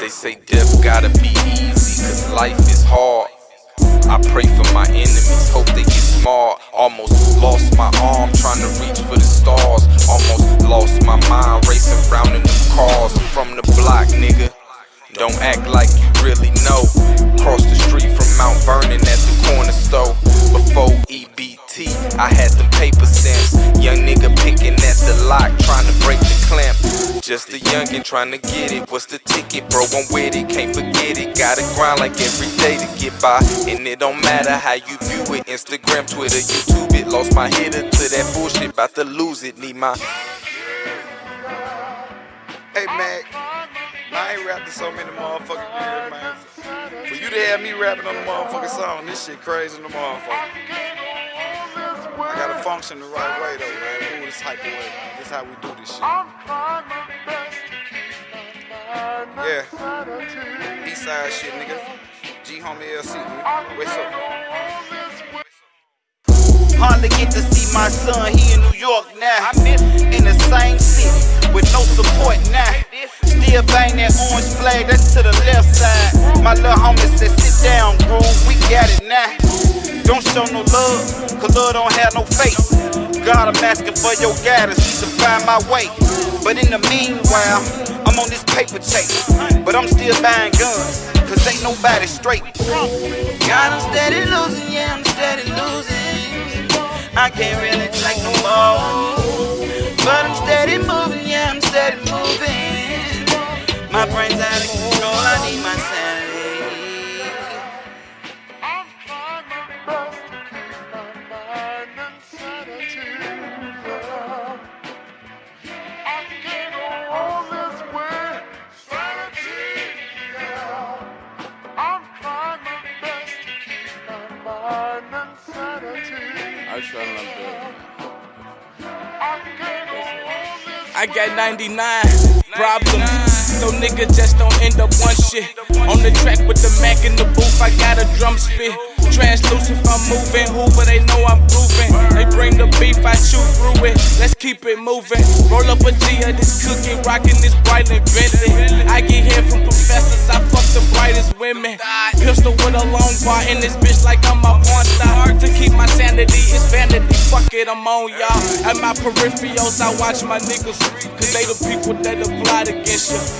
They say death gotta be easy, cause life is hard. I pray for my enemies, hope they get smart. Almost lost my arm trying to reach for the Don't act like you really know. Cross the street from Mount Vernon at the corner store. Before EBT, I had them paper stamps. Young nigga picking at the lock, trying to break the clamp. Just a youngin' trying to get it. What's the ticket, bro? I'm with it, can't forget it. Gotta grind like every day to get by. And it don't matter how you view it. Instagram, Twitter, YouTube it. Lost my hitter to that bullshit, about to lose it. Need my. Hey, Mack. I ain't rapping so many motherfucking years, man. For you to have me rapping on the motherfucking song, this shit crazy in the motherfucker. I gotta function the right way though, man. Move this type of way, man. This how we do this shit. Yeah. East side shit, nigga. G homie LC, nigga. What's up? Hardly get to see my son, he in New York now. In the same city with no support now. Still bang flag, that's to the left side. My little homie said, sit down, groove, we got it now. Don't show no love, cause love don't have no face. God, I'm asking for your guidance, to find my way. But in the meanwhile, I'm on this paper chase. But I'm still buying guns, cause ain't nobody straight. God, I'm steady losing, yeah, I'm steady losing. I can't really take no more. I've find my brain's out of control, I need my sanity. I was trying to I got 99 problems. So nigga just don't end up one shit. On the track with the Mack in the booth, I got a drum spit. Translucent I'm moving, Hoover, they know I'm grooving. They bring the beef, I chew through it. Let's keep it moving. Roll up a G of this cookie, rocking this Breitling Bentley. I get here from professors, I fuck the brightest women. Pistol with a long bar in this bitch like I'm a porn star. To keep my sanity, it's vanity. Fuck it, I'm on y'all. At my peripherals, I watch my niggas. Cause they the people that applied against you.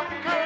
Africa.